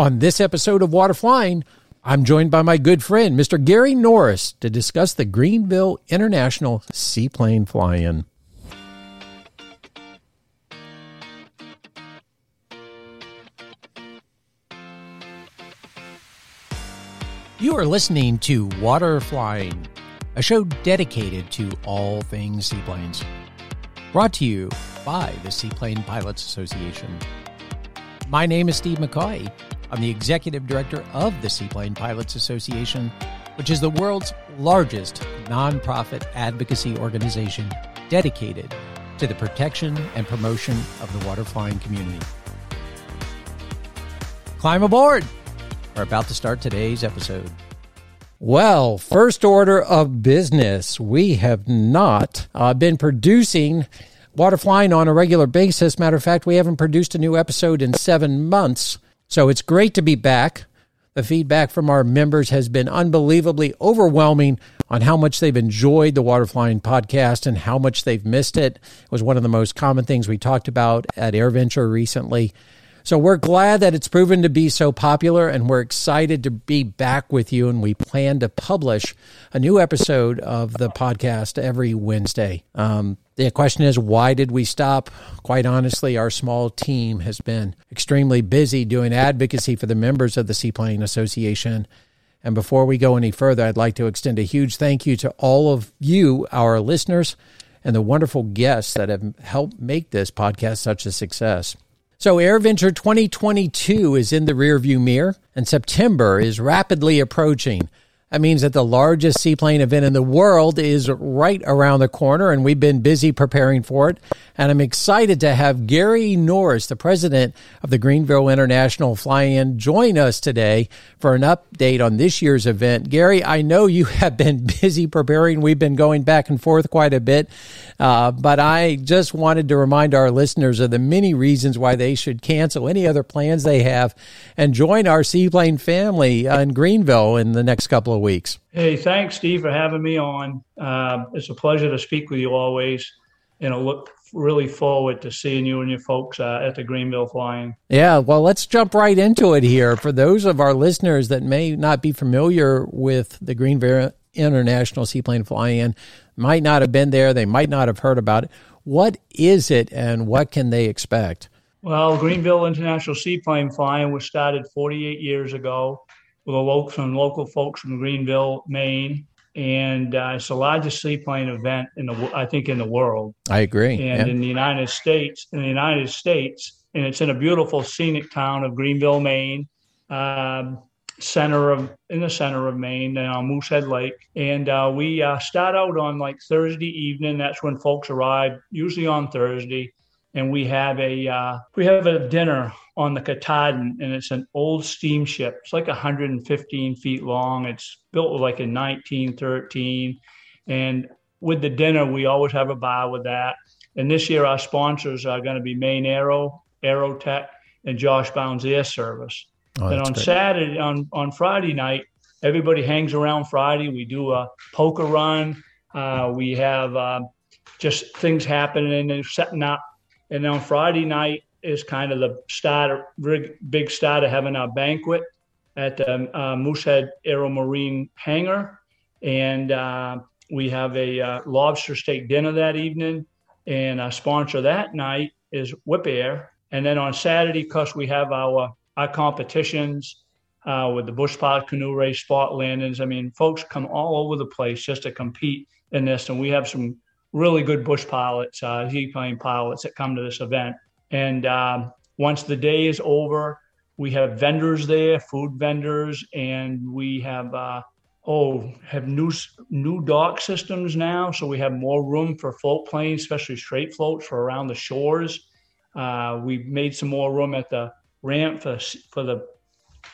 On this episode of Water Flying, I'm joined by my good friend, Mr. Gary Norris, to discuss the Greenville International Seaplane Fly In. You are listening to Water Flying, a show dedicated to all things seaplanes. Brought to you by the Seaplane Pilots Association. My name is Steve McCoy. I'm the executive director of the Seaplane Pilots Association, which is the world's largest nonprofit advocacy organization dedicated to the protection and promotion of the water flying community. Climb aboard! We're about to start today's episode. Well, first order of business. We have not uh, been producing water flying on a regular basis. Matter of fact, we haven't produced a new episode in seven months. So it's great to be back. The feedback from our members has been unbelievably overwhelming on how much they've enjoyed the Waterflying podcast and how much they've missed it. It was one of the most common things we talked about at AirVenture recently. So we're glad that it's proven to be so popular and we're excited to be back with you. And we plan to publish a new episode of the podcast every Wednesday. Um, the question is, why did we stop? Quite honestly, our small team has been extremely busy doing advocacy for the members of the Seaplane Association. And before we go any further, I'd like to extend a huge thank you to all of you, our listeners, and the wonderful guests that have helped make this podcast such a success. So AirVenture 2022 is in the rearview mirror and September is rapidly approaching. That means that the largest seaplane event in the world is right around the corner, and we've been busy preparing for it. And I'm excited to have Gary Norris, the president of the Greenville International Fly In, join us today for an update on this year's event. Gary, I know you have been busy preparing. We've been going back and forth quite a bit, uh, but I just wanted to remind our listeners of the many reasons why they should cancel any other plans they have and join our seaplane family in Greenville in the next couple of weeks. Hey, thanks, Steve, for having me on. Uh, it's a pleasure to speak with you always. And I look really forward to seeing you and your folks uh, at the Greenville Fly-In. Yeah, well, let's jump right into it here. For those of our listeners that may not be familiar with the Greenville International Seaplane Fly-In, might not have been there, they might not have heard about it. What is it, and what can they expect? Well, Greenville International Seaplane Fly-In was started 48 years ago with some local folks from Greenville, Maine, and uh, it's the largest seaplane event in the I think in the world. I agree. And in the United States, in the United States, and it's in a beautiful scenic town of Greenville, Maine, um, center of in the center of Maine, on uh, Moosehead Lake. And uh, we uh, start out on like Thursday evening. That's when folks arrive, usually on Thursday and we have a uh, we have a dinner on the Katahdin, and it's an old steamship. It's like 115 feet long. It's built like in 1913, and with the dinner, we always have a bar with that. And this year, our sponsors are going to be Maine Aero, Aerotech, and Josh Bounds Air Service. Oh, and on great. Saturday, on on Friday night, everybody hangs around Friday. We do a poker run. Uh, we have uh, just things happening and setting up and on Friday night is kind of the start, big start of having our banquet at the uh, Moosehead Aero Marine hangar. And uh, we have a uh, lobster steak dinner that evening. And our sponsor that night is Wipaire. And then on Saturday, because we have our, our competitions uh, with the bush pilot canoe race, spot landings. I mean, folks come all over the place just to compete in this. And we have some really good bush pilots, uh, seaplane pilots that come to this event. And um, once the day is over, we have vendors there, food vendors, and we have uh, oh have new new dock systems now, so we have more room for float planes, especially straight floats for around the shores. Uh, we made some more room at the ramp for for the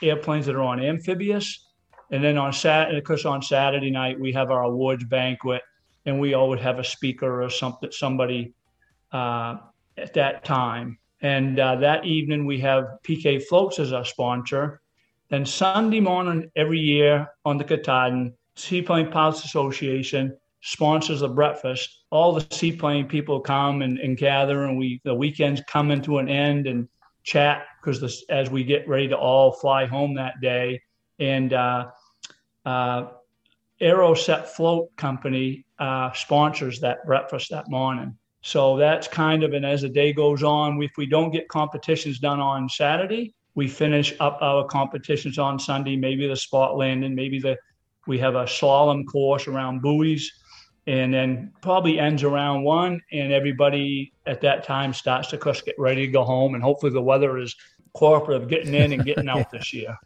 airplanes that are on amphibious. And then on Saturday, of course, on Saturday night we have our awards banquet and we always have a speaker or something, somebody uh, at that time. And uh, that evening we have PK Floats as our sponsor. Then Sunday morning every year on the Katahdin, Seaplane Pilots Association sponsors a breakfast. All the seaplane people come and, and gather, and we the weekends come into an end, and chat because as we get ready to all fly home that day, and uh, uh, Aerocet Float Company uh, sponsors that breakfast that morning. So that's kind of, and as the day goes on, if we don't get competitions done on Saturday, we finish up our competitions on Sunday. Maybe the spot landing, maybe the we have a slalom course around buoys, and then probably ends around one, and everybody at that time starts to get ready to go home, and hopefully the weather is cooperative, getting in and getting out this year.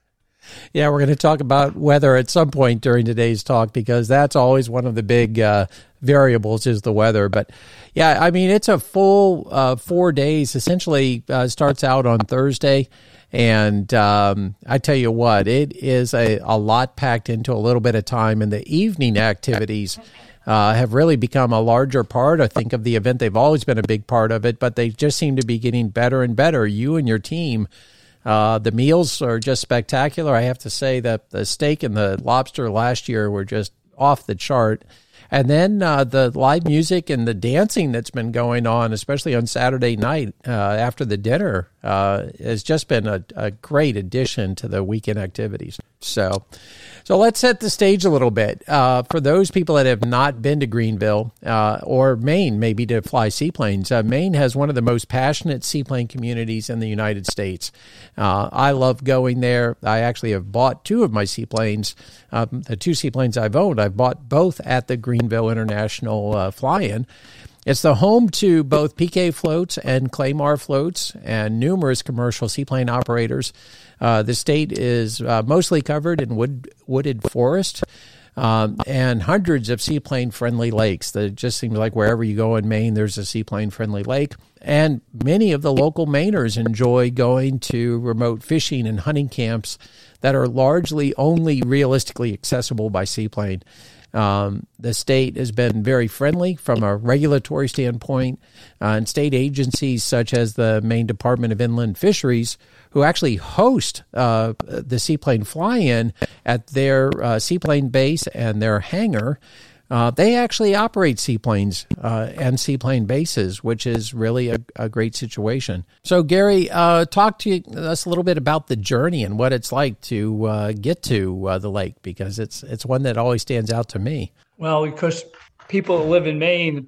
Yeah, we're going to talk about weather at some point during today's talk because that's always one of the big uh, variables is the weather. But yeah, I mean, it's a full uh, four days. Essentially, uh, starts out on Thursday. And um, I tell you what, it is a, a lot packed into a little bit of time. And the evening activities uh, have really become a larger part, I think, of the event. They've always been a big part of it, but they just seem to be getting better and better. You and your team uh, the meals are just spectacular. I have to say that the steak and the lobster last year were just off the chart. And then uh, the live music and the dancing that's been going on, especially on Saturday night uh, after the dinner, uh, has just been a, a, great addition to the weekend activities. So, so let's set the stage a little bit uh, for those people that have not been to Greenville uh, or Maine, maybe to fly seaplanes. Uh, Maine has one of the most passionate seaplane communities in the United States. I love going there. I actually have bought two of my seaplanes, um, the two seaplanes I've owned. I've bought both at the Greenville International Fly-In. It's the home to both PK floats and Clamar floats and numerous commercial seaplane operators. Uh, the state is uh, mostly covered in wood, wooded forest. Um, and hundreds of seaplane friendly lakes. That just seems like wherever you go in Maine, there's a seaplane friendly lake. And many of the local Mainers enjoy going to remote fishing and hunting camps that are largely only realistically accessible by seaplane. Um, the state has been very friendly from a regulatory standpoint, uh, and state agencies such as the Maine Department of Inland Fisheries, who actually host uh, the seaplane fly in at their uh, seaplane base and their hangar, uh, they actually operate seaplanes uh, and seaplane bases, which is really a, a great situation. So, Gary, uh, talk to us a little bit about the journey and what it's like to uh, get to uh, the lake, because it's it's one that always stands out to me. Well, because people that live in Maine,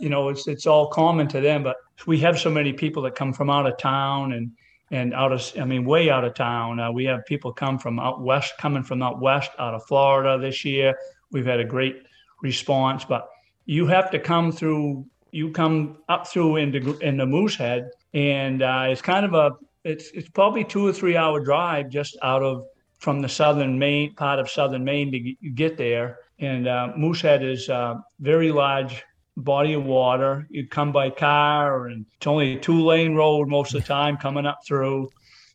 you know, it's it's all common to them, but we have so many people that come from out of town and and out of I mean way out of town. Uh, we have people come from out west, coming from out west, out of Florida this year. We've had a great response, but you have to come through. You come up through into in the Moosehead, and uh, it's kind of a it's it's probably two or three hour drive just out of from the southern Maine part of southern Maine to get there. And uh, Moosehead is a very large body of water. You come by car, and it's only a two lane road most of the time coming up through.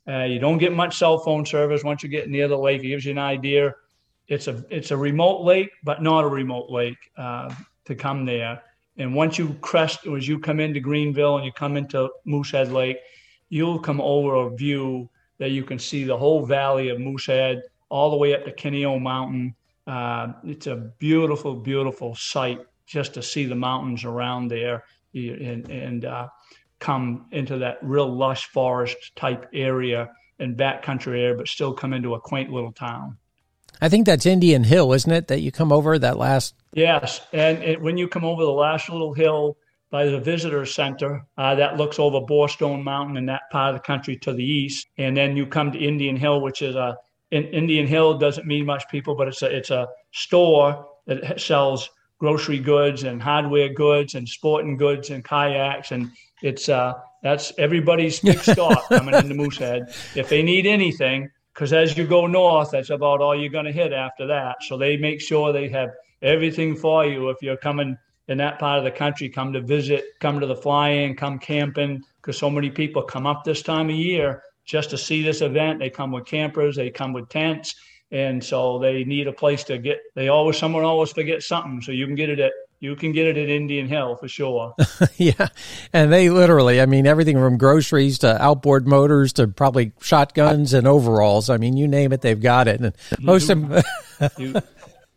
Uh, you don't get much cell phone service once you get near the lake. It gives you an idea it's a it's a remote lake, but not a remote lake uh, to come there. And once you crest, as you come into Greenville and you come into Moosehead Lake, you'll come over a view that you can see the whole valley of Moosehead all the way up to Kineo Mountain. Uh, it's a beautiful, beautiful sight just to see the mountains around there and, and uh, come into that real lush forest type area and backcountry area, but still come into a quaint little town. I think that's Indian Hill, isn't it? That you come over that last. Yes, and it, when you come over the last little hill by the visitor center, uh, that looks over Borestone Mountain and that part of the country to the east, and then you come to Indian Hill, which is a in, Indian Hill doesn't mean much people, but it's a it's a store that sells grocery goods and hardware goods and sporting goods and kayaks and it's uh that's everybody's big stop coming into Moosehead. If they need anything, because as you go north, that's about all you're going to hit after that. So they make sure they have everything for you if you're coming in that part of the country, come to visit, come to the fly-in, come camping, because so many people come up this time of year just to see this event. They come with campers, they come with tents, and so they need a place to get. They always someone always forgets something, so you can get it at you can get it at Indian Hill for sure. yeah. And they literally, I mean, everything from groceries to outboard motors to probably shotguns and overalls. I mean, you name it, they've got it. And most of them. you,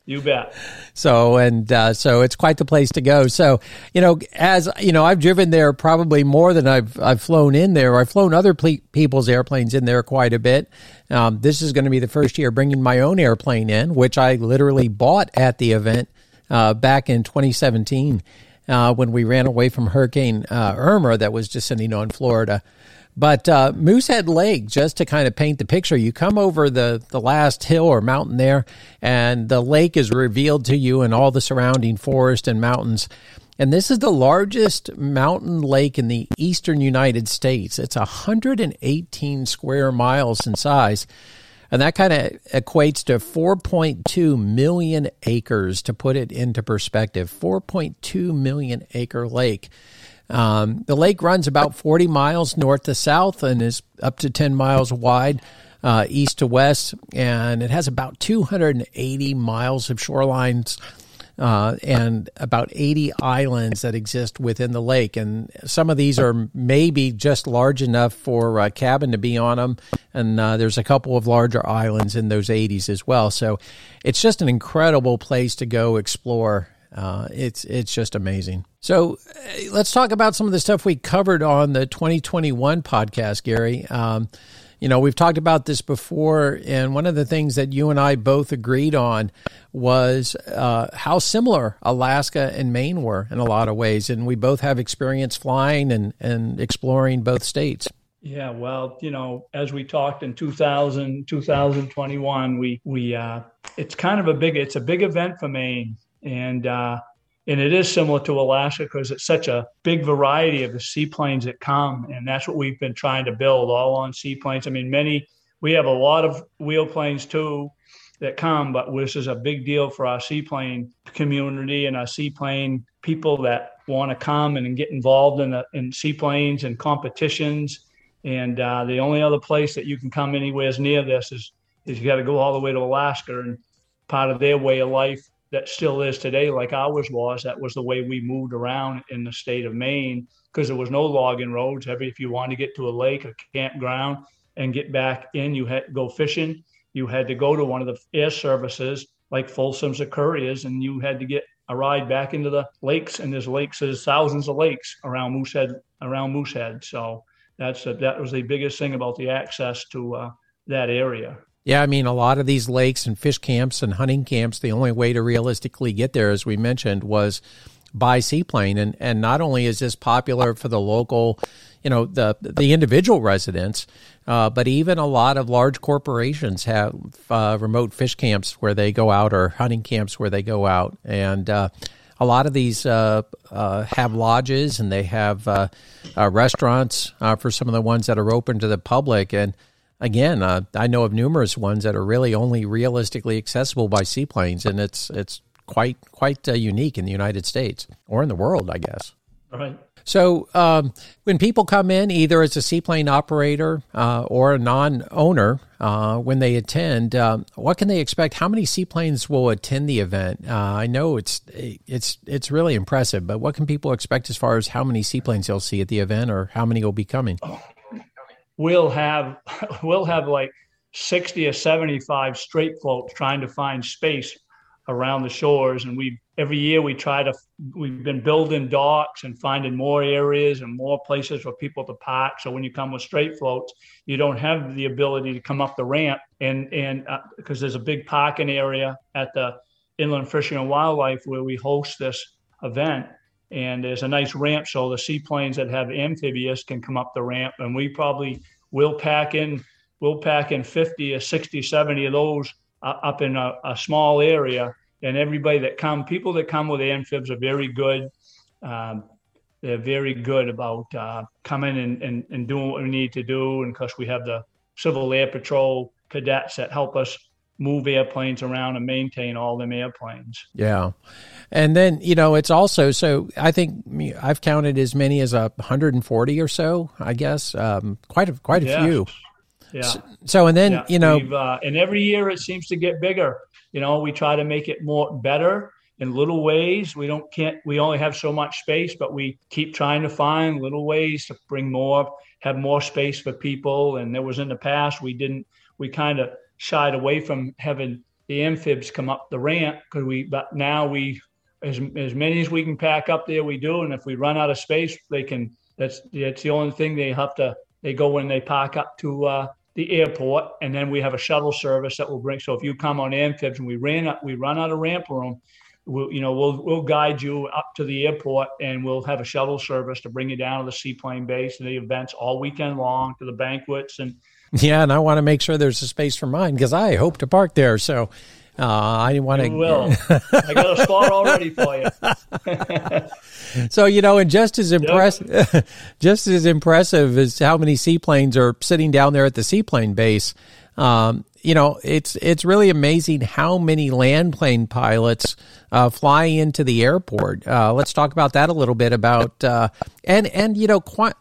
You bet. So and uh, so it's quite the place to go. So you know, as you know, I've driven there probably more than I've I've flown in there. I've flown other ple- people's airplanes in there quite a bit. Um, this is going to be the first year bringing my own airplane in, which I literally bought at the event uh, back in 2017 uh, when we ran away from Hurricane uh, Irma that was descending on Florida. But uh, Moosehead Lake, just to kind of paint the picture, you come over the, the last hill or mountain there, and the lake is revealed to you and all the surrounding forest and mountains. And this is the largest mountain lake in the eastern United States. It's 118 square miles in size. And that kind of equates to 4.2 million acres to put it into perspective. 4.2 million acre lake. Um, the lake runs about 40 miles north to south and is up to 10 miles wide. Uh, east to west, and it has about 280 miles of shorelines uh, and about 80 islands that exist within the lake. And some of these are maybe just large enough for a cabin to be on them. And uh, there's a couple of larger islands in those 80s as well. So it's just an incredible place to go explore. Uh, it's it's just amazing. So uh, let's talk about some of the stuff we covered on the 2021 podcast, Gary. Um, you know, we've talked about this before, and one of the things that you and I both agreed on was uh, how similar Alaska and Maine were in a lot of ways, and we both have experience flying and and exploring both states. Yeah, well, you know, as we talked in 2000, 2021, we we uh, it's kind of a big it's a big event for Maine, and uh, and it is similar to Alaska because it's such a big variety of the seaplanes that come, and that's what we've been trying to build all on seaplanes. I mean, many we have a lot of wheel planes too that come, but this is a big deal for our seaplane community and our seaplane people that want to come and get involved in the, in seaplanes and competitions. And uh, the only other place that you can come anywhere near this is is you got to go all the way to Alaska, and part of their way of life that still is today, like ours was. That was the way we moved around in the state of Maine because there was no logging roads. Every if you wanted to get to a lake, a campground, and get back in, you had to go fishing. You had to go to one of the air services like Folsom's or Currier's, and you had to get a ride back into the lakes. And there's lakes, there's thousands of lakes around Moosehead, around Moosehead. So that's a, that was the biggest thing about the access to uh, that area. Yeah, I mean, a lot of these lakes and fish camps and hunting camps, the only way to realistically get there, as we mentioned, was by seaplane. And, and not only is this popular for the local, you know, the, the individual residents, uh, but even a lot of large corporations have uh, remote fish camps where they go out or hunting camps where they go out. And, uh, a lot of these uh, uh, have lodges and they have uh, restaurants for some of the ones that are open to the public. And again, uh, I know of numerous ones that are really only realistically accessible by seaplanes, and it's it's quite quite uh, unique in the United States or in the world, I guess. Right. So, um, when people come in, either as a seaplane operator uh, or a non-owner, uh, when they attend, um, what can they expect? How many seaplanes will attend the event? Uh, I know it's it's it's really impressive, but what can people expect as far as how many seaplanes they'll see at the event, or how many will be coming? Oh, we'll have we'll have like 60 or 75 straight floats trying to find space around the shores. And we every year we try to we've been building docks and finding more areas and more places for people to park. So when you come with straight floats you don't have the ability to come up the ramp. And and because uh, there's a big parking area at the inland fishing and wildlife where we host this event and there's a nice ramp so the seaplanes that have amphibious can come up the ramp and we probably will pack in we'll pack in 50 or 60 70 of those uh, up in a, a, small area and everybody that come people that come with amphibs are very good. Um, they're very good about uh, coming and, and, and doing what we need to do and because we have the civil air patrol cadets that help us move airplanes around and maintain all them airplanes. Yeah. And then, you know, it's also so I think I've counted as many as a 140 or so, I guess. Um, quite a quite a yeah. few. Yeah. So, so and then, yeah. you know, uh, and every year it seems to get bigger. You know, we try to make it more better in little ways. We don't can't we only have so much space, but we keep trying to find little ways to bring more have more space for people and there was in the past we didn't we kind of shied away from having the amphibs come up the ramp because we but now we as as many as we can pack up there we do and if we run out of space they can that's that's the only thing they have to they go when they park up to uh, the airport and then we have a shuttle service that will bring so if you come on amphibs and we ran up we run out of ramp room we'll you know we'll we'll guide you up to the airport and we'll have a shuttle service to bring you down to the seaplane base and the events all weekend long to the banquets and yeah, and I want to make sure there's a space for mine because I hope to park there. So uh, I want to. Will I got a spot already for you? so you know, and just as impressive, yep. just as impressive as how many seaplanes are sitting down there at the seaplane base. Um, you know, it's it's really amazing how many land plane pilots uh, fly into the airport. Uh, let's talk about that a little bit about uh, and and you know quite,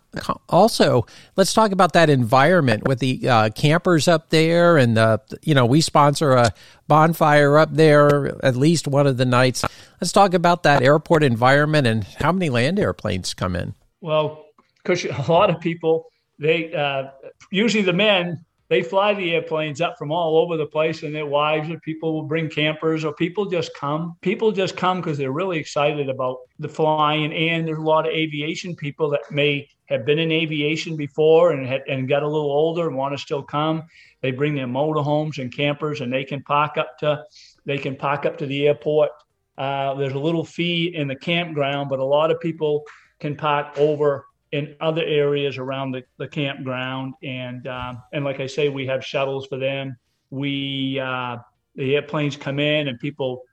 also let's talk about that environment with the uh, campers up there and the you know we sponsor a bonfire up there at least one of the nights. Let's talk about that airport environment and how many land airplanes come in. Well, because a lot of people they uh, usually the men they fly the airplanes up from all over the place and their wives or people will bring campers or people just come. People just come because they're really excited about the flying and there's a lot of aviation people that may have been in aviation before and had, and got a little older and want to still come. They bring their motorhomes and campers and they can park up to they can park up to the airport. Uh, there's a little fee in the campground but a lot of people can park over in other areas around the, the campground. And um, and like I say, we have shuttles for them. We uh, the airplanes come in and people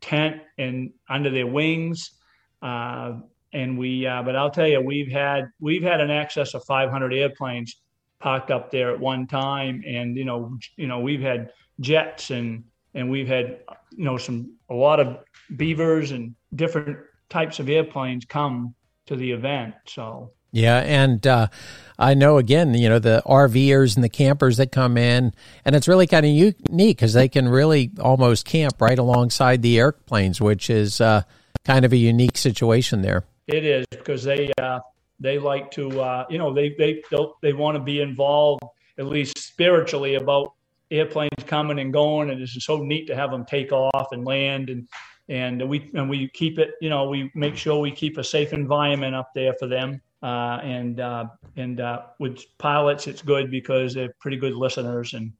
tent and under their wings. Uh, and we, uh, but I'll tell you, we've had we've had an excess of 500 airplanes parked up there at one time, and you know, you know, we've had jets and and we've had you know some a lot of beavers and different types of airplanes come to the event. So yeah, and uh, I know again, you know, the RVers and the campers that come in, and it's really kind of unique because they can really almost camp right alongside the airplanes, which is uh, kind of a unique situation there. It is because they uh, they like to, uh, you know, they they they want to be involved at least spiritually about airplanes coming and going, and it's so neat to have them take off and land and and we and we keep it you know we make sure we keep a safe environment up there for them uh, and uh, and uh, with pilots, it's good because they're pretty good listeners, and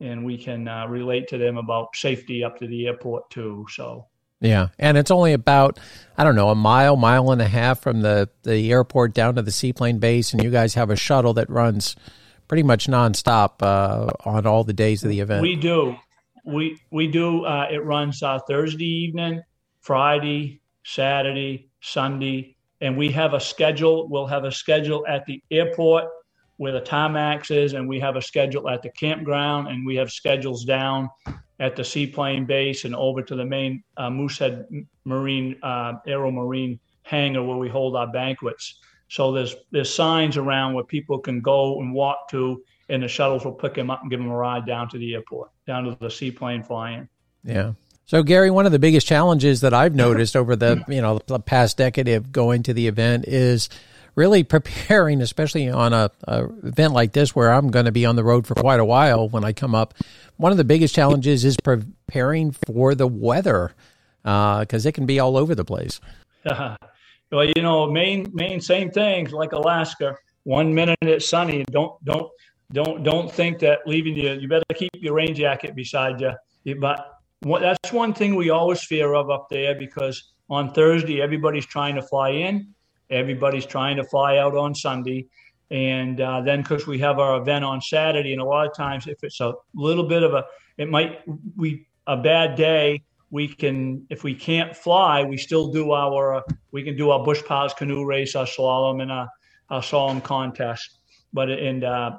and we can uh, relate to them about safety up to the airport too. So yeah, and it's only about I don't know a mile, mile and a half from the the airport down to the seaplane base, and you guys have a shuttle that runs pretty much nonstop uh, on all the days of the event. We do, we we do. Uh, it runs Thursday evening, Friday, Saturday, Sunday and we have a schedule. We'll have a schedule at the airport where the Timex is, and we have a schedule at the campground, and we have schedules down at the seaplane base and over to the main uh, Moosehead Marine uh, Aero Marine hangar where we hold our banquets. So there's there's signs around where people can go and walk to, and the shuttles will pick them up and give them a ride down to the airport, down to the seaplane flying. Yeah. So, Gary, one of the biggest challenges that I've noticed over the you know the past decade of going to the event is really preparing, especially on a, a event like this where I'm going to be on the road for quite a while when I come up. One of the biggest challenges is preparing for the weather because uh, it can be all over the place. well, you know, Maine, Maine, same things like Alaska. One minute it's sunny. Don't don't don't don't think that leaving you. You better keep your rain jacket beside you. But that's one thing we always fear of up there because on Thursday everybody's trying to fly in, everybody's trying to fly out on Sunday, and uh, then because we have our event on Saturday, and a lot of times if it's a little bit of a, it might we a bad day, we can if we can't fly, we still do our uh, we can do our bush pilots canoe race, our slalom, and our, our slalom contest. But and uh,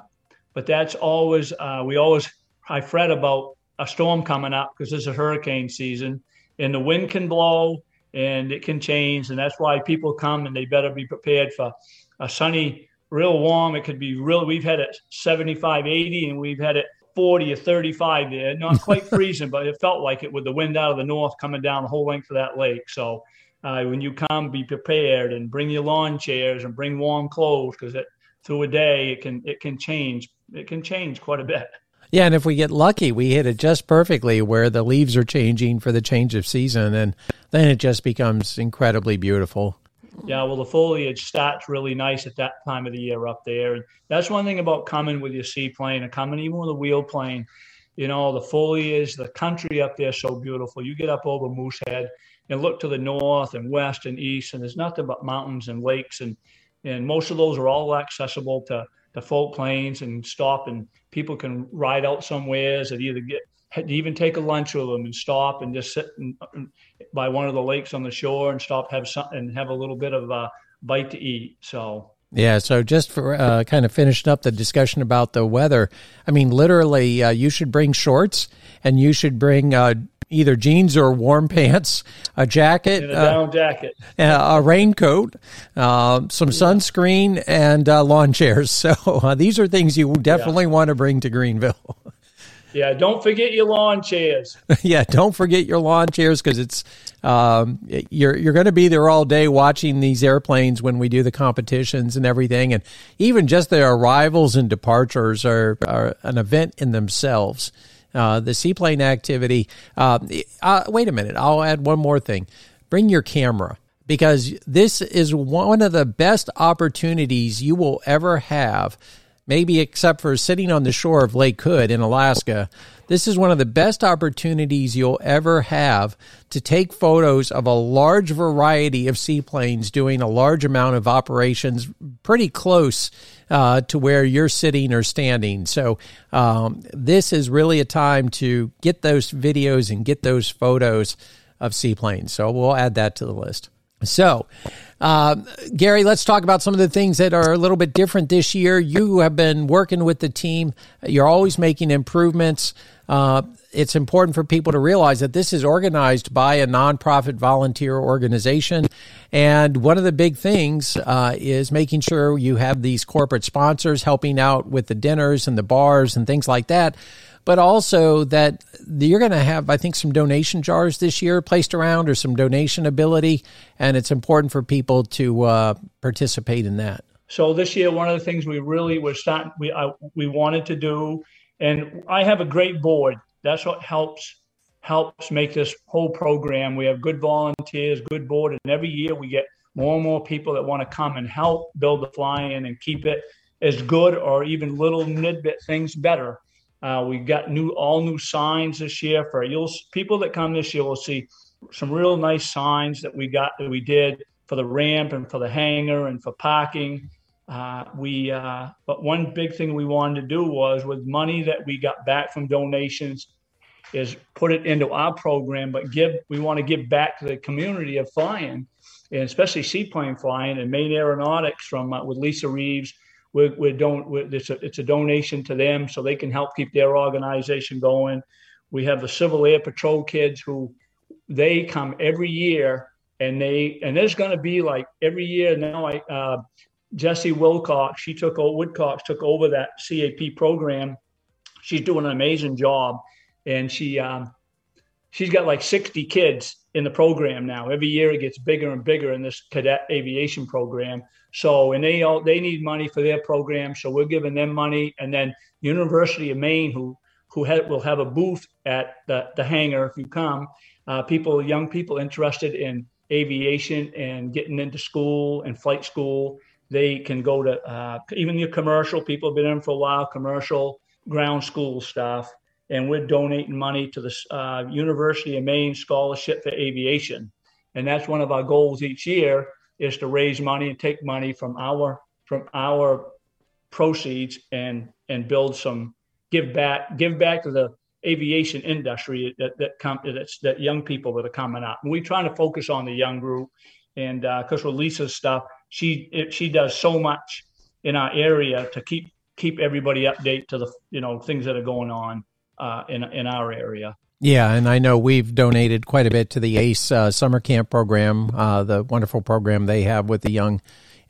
but that's always uh, we always I fret about a storm coming up because this is hurricane season and the wind can blow and it can change. And that's why people come and they better be prepared for a sunny, real warm. It could be real. We've had it 75, 80, and we've had it 40 or 35 there. Not quite freezing, but it felt like it with the wind out of the north coming down the whole length of that lake. So uh, when you come, be prepared and bring your lawn chairs and bring warm clothes because through a day it can it can change. It can change quite a bit. Yeah, and if we get lucky, we hit it just perfectly where the leaves are changing for the change of season, and then it just becomes incredibly beautiful. Yeah, well, the foliage starts really nice at that time of the year up there. And that's one thing about coming with your seaplane or coming even with a wheel plane. You know, the foliage, the country up there so beautiful. You get up over Moosehead and look to the north and west and east, and there's nothing but mountains and lakes. And, and most of those are all accessible to, to folk planes and stop, and people can ride out somewheres and either get even take a lunch with them and stop and just sit in, by one of the lakes on the shore and stop have some and have a little bit of a bite to eat. So yeah, so just for uh, kind of finishing up the discussion about the weather, I mean, literally, uh, you should bring shorts and you should bring uh, either jeans or warm pants, a jacket, a down jacket, a raincoat, uh, some sunscreen, and uh, lawn chairs. So uh, these are things you definitely yeah. want to bring to Greenville. Yeah, don't forget your lawn chairs. yeah, don't forget your lawn chairs because it's um, you're you're going to be there all day watching these airplanes when we do the competitions and everything, and even just the arrivals and departures are, are an event in themselves. Uh, the seaplane activity. Uh, uh, wait a minute, I'll add one more thing. Bring your camera because this is one of the best opportunities you will ever have maybe except for sitting on the shore of Lake Hood in Alaska, this is one of the best opportunities you'll ever have to take photos of a large variety of seaplanes doing a large amount of operations pretty close uh, to where you're sitting or standing. So, um, this is really a time to get those videos and get those photos of seaplanes. So, we'll add that to the list. So, uh, Gary, let's talk about some of the things that are a little bit different this year. You have been working with the team. You're always making improvements. Uh, it's important for people to realize that this is organized by a nonprofit volunteer organization. And one of the big things uh, is making sure you have these corporate sponsors helping out with the dinners and the bars and things like that but also that you're going to have, I think, some donation jars this year placed around or some donation ability. And it's important for people to uh, participate in that. So this year, one of the things we really were starting, we, I, we wanted to do, and I have a great board. That's what helps helps make this whole program. We have good volunteers, good board, and every year we get more and more people that want to come and help build the fly-in and keep it as good or even little nidbit things better. Uh, we got new all new signs this year for you'll people that come this year will see some real nice signs that we got that we did for the ramp and for the hangar and for parking. Uh, we uh, but one big thing we wanted to do was with money that we got back from donations is put it into our program, but give we want to give back to the community of flying, and especially seaplane flying and Maine Aeronautics from uh, with Lisa Reeves we're, we're don't we're, it's, a, it's a donation to them so they can help keep their organization going. We have the Civil Air Patrol kids who they come every year and they and there's going to be like every year now. I uh, Jesse Wilcox, she took Woodcox took over that CAP program. She's doing an amazing job, and she um, she's got like 60 kids in the program now. Every year it gets bigger and bigger in this cadet aviation program. So, and they all they need money for their program, so we're giving them money. And then University of Maine, who who ha- will have a booth at the, the hangar if you come. Uh, people, young people interested in aviation and getting into school and flight school, they can go to uh, even the commercial. People have been in for a while, commercial ground school stuff and we're donating money to the uh, University of Maine Scholarship for Aviation. And that's one of our goals each year is to raise money and take money from our from our proceeds and and build some give back give back to the aviation industry that that come that's that young people that are coming up. And we're trying to focus on the young group, and because uh, with Lisa's stuff, she it, she does so much in our area to keep keep everybody update to the you know things that are going on uh, in in our area. Yeah, and I know we've donated quite a bit to the ACE uh, summer camp program, uh, the wonderful program they have with the young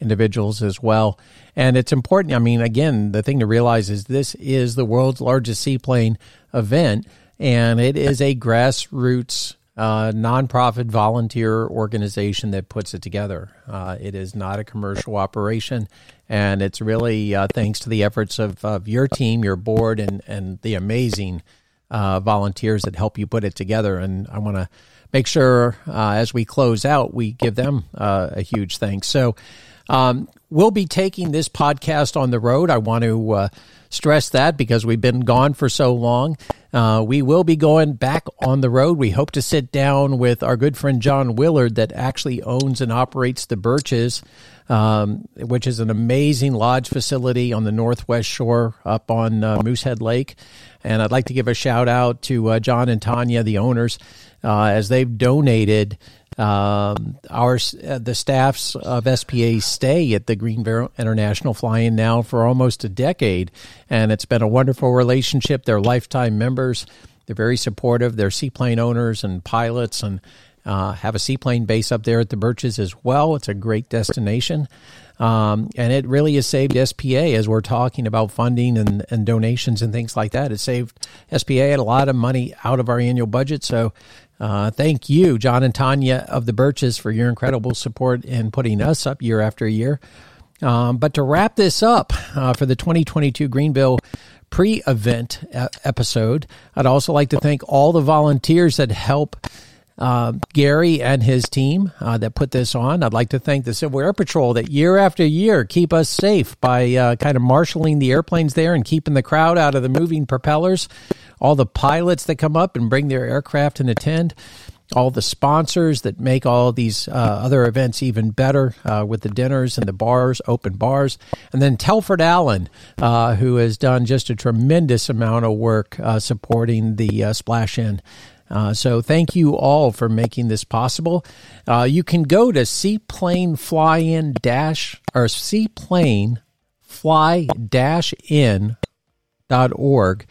individuals as well. And it's important. I mean, again, the thing to realize is this is the world's largest seaplane event, and it is a grassroots uh, nonprofit volunteer organization that puts it together. Uh, it is not a commercial operation, and it's really uh, thanks to the efforts of, of your team, your board, and, and the amazing uh, volunteers that help you put it together. And I want to make sure uh, as we close out, we give them uh, a huge thanks. So um, we'll be taking this podcast on the road. I want to stress that because we've been gone for so long. Uh, we will be going back on the road. We hope to sit down with our good friend John Willard, that actually owns and operates the Birches, um, which is an amazing lodge facility on the northwest shore up on uh, Moosehead Lake. And I'd like to give a shout out to uh, John and Tanya, the owners, uh, as they've donated um, our uh, the staffs of SPA stay at the Greenville International Fly-In now for almost a decade, and it's been a wonderful relationship. They're lifetime members. They're very supportive. They're seaplane owners and pilots, and uh, have a seaplane base up there at the Birches as well. It's a great destination. Um, and it really has saved SPA as we're talking about funding and, and donations and things like that. It saved SPA a lot of money out of our annual budget. So uh, thank you, John and Tanya of the Birches, for your incredible support in putting us up year after year. Um, but to wrap this up uh, for the 2022 Greenville pre event episode, I'd also like to thank all the volunteers that help. Uh, Gary and his team uh, that put this on. I'd like to thank the Civil Air Patrol that year after year keep us safe by uh, kind of marshaling the airplanes there and keeping the crowd out of the moving propellers all the pilots that come up and bring their aircraft and attend, all the sponsors that make all these uh, other events even better uh, with the dinners and the bars, open bars, and then Telford Allen, uh, who has done just a tremendous amount of work supporting the Splash In. Uh, so thank you all for making this possible. you can go to seaplane fly in dash or seaplane fly dash in dot org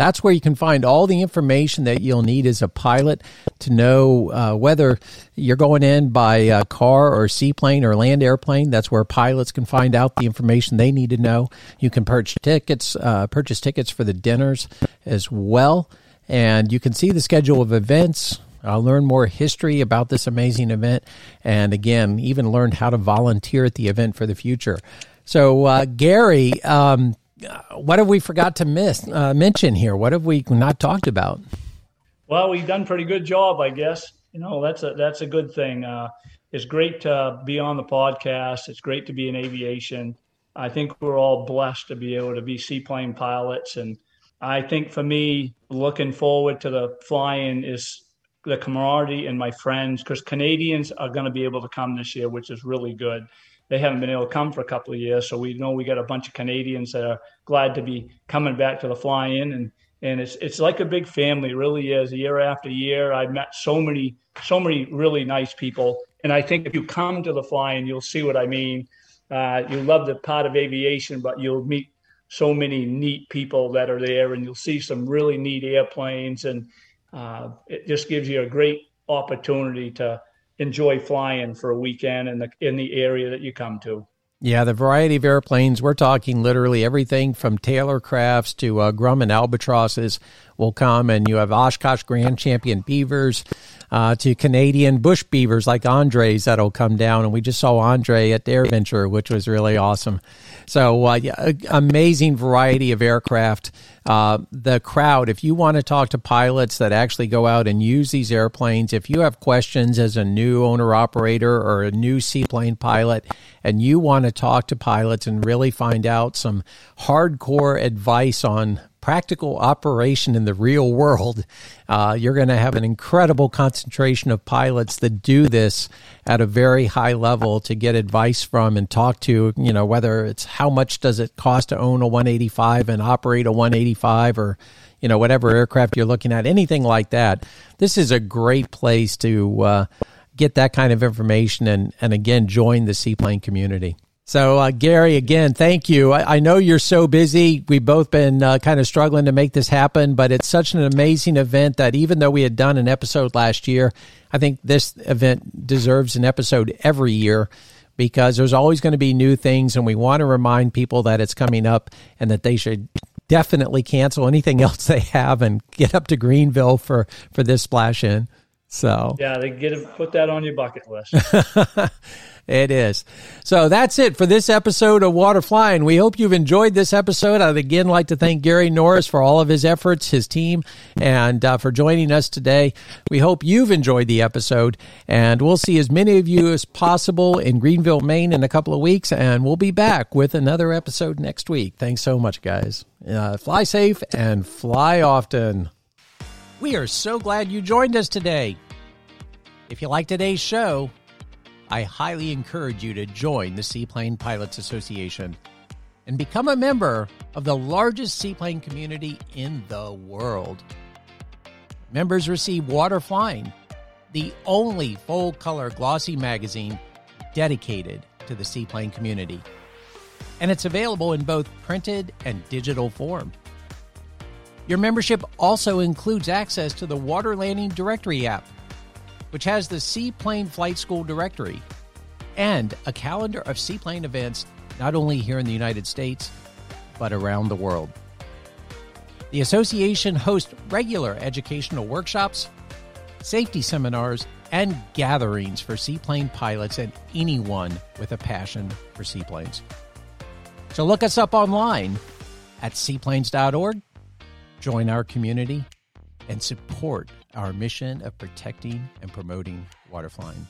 that's where you can find all the information that you'll need as a pilot to know uh, whether you're going in by uh, car or seaplane or land airplane. That's where pilots can find out the information they need to know. You can purchase tickets, uh, purchase tickets for the dinners as well, and you can see the schedule of events. I'll learn more history about this amazing event, and again, even learn how to volunteer at the event for the future. So, uh, Gary, um, what have we forgot to miss uh, mention here? What have we not talked about? Well, we've done pretty good job, I guess. You know, that's a that's a good thing. Uh, it's great to be on the podcast. It's great to be in aviation. I think we're all blessed to be able to be seaplane pilots, and I think for me, looking forward to the flying is the camaraderie and my friends because Canadians are going to be able to come this year, which is really good they haven't been able to come for a couple of years. So we know we got a bunch of Canadians that are glad to be coming back to the fly-in, and and it's it's like a big family. Really is. Year after year, I've met so many so many really nice people, and I think if you come to the fly-in, you'll see what I mean. Uh, you love the part of aviation, but you'll meet so many neat people that are there, and you'll see some really neat airplanes, and uh, it just gives you a great opportunity to enjoy flying for a weekend in the in the area that you come to. Yeah, the variety of airplanes, we're talking literally everything from Taylorcrafts to uh, Grumman Albatrosses will come, and you have Oshkosh Grand Champion Beavers uh, to Canadian Bush Beavers like Andre's that'll come down. And we just saw Andre at AirVenture, which was really awesome. So, uh, yeah, amazing variety of aircraft. Uh, the crowd, if you want to talk to pilots that actually go out and use these airplanes, if you have questions as a new owner operator or a new seaplane pilot, and you want to talk to pilots and really find out some hardcore advice on practical operation in the real world, uh, you're going to have an incredible concentration of pilots that do this at a very high level to get advice from and talk to, you know, whether it's how much does it cost to own a 185 and operate a 185 or, you know, whatever aircraft you're looking at, anything like that. This is a great place to uh, get that kind of information and, and again, join the seaplane community. So, uh, Gary, again, thank you. I, I, know you're so busy. We've both been uh, kind of struggling to make this happen, but it's such an amazing event that even though we had done an episode last year, I think this event deserves an episode every year because there's always going to be new things, and we want to remind people that it's coming up and that they should definitely cancel anything else they have and get up to Greenville for, for this splash in. So yeah, they get it, put that on your bucket list. it is. So that's it for this episode of Water Flying. We hope you've enjoyed this episode. I'd again like to thank Gary Norris for all of his efforts, his team, and uh, for joining us today. We hope you've enjoyed the episode, and we'll see as many of you as possible in Greenville, Maine in a couple of weeks, and we'll be back with another episode next week. Thanks so much, guys. Uh, fly safe and fly often. We are so glad you joined us today. If you like today's show, I highly encourage you to join the Seaplane Pilots Association and become a member of the largest seaplane community in the world. Members receive Water Flying, the only full color glossy magazine dedicated to the seaplane community. And it's available in both printed and digital form. Your membership also includes access to the Water Landing Directory app, which has the Seaplane Flight School directory and a calendar of seaplane events not only here in the United States, but around the world. The association hosts regular educational workshops, safety seminars, and gatherings for seaplane pilots and anyone with a passion for seaplanes. So look us up online at seaplanes.org join our community, and support our mission of protecting and promoting waterflying.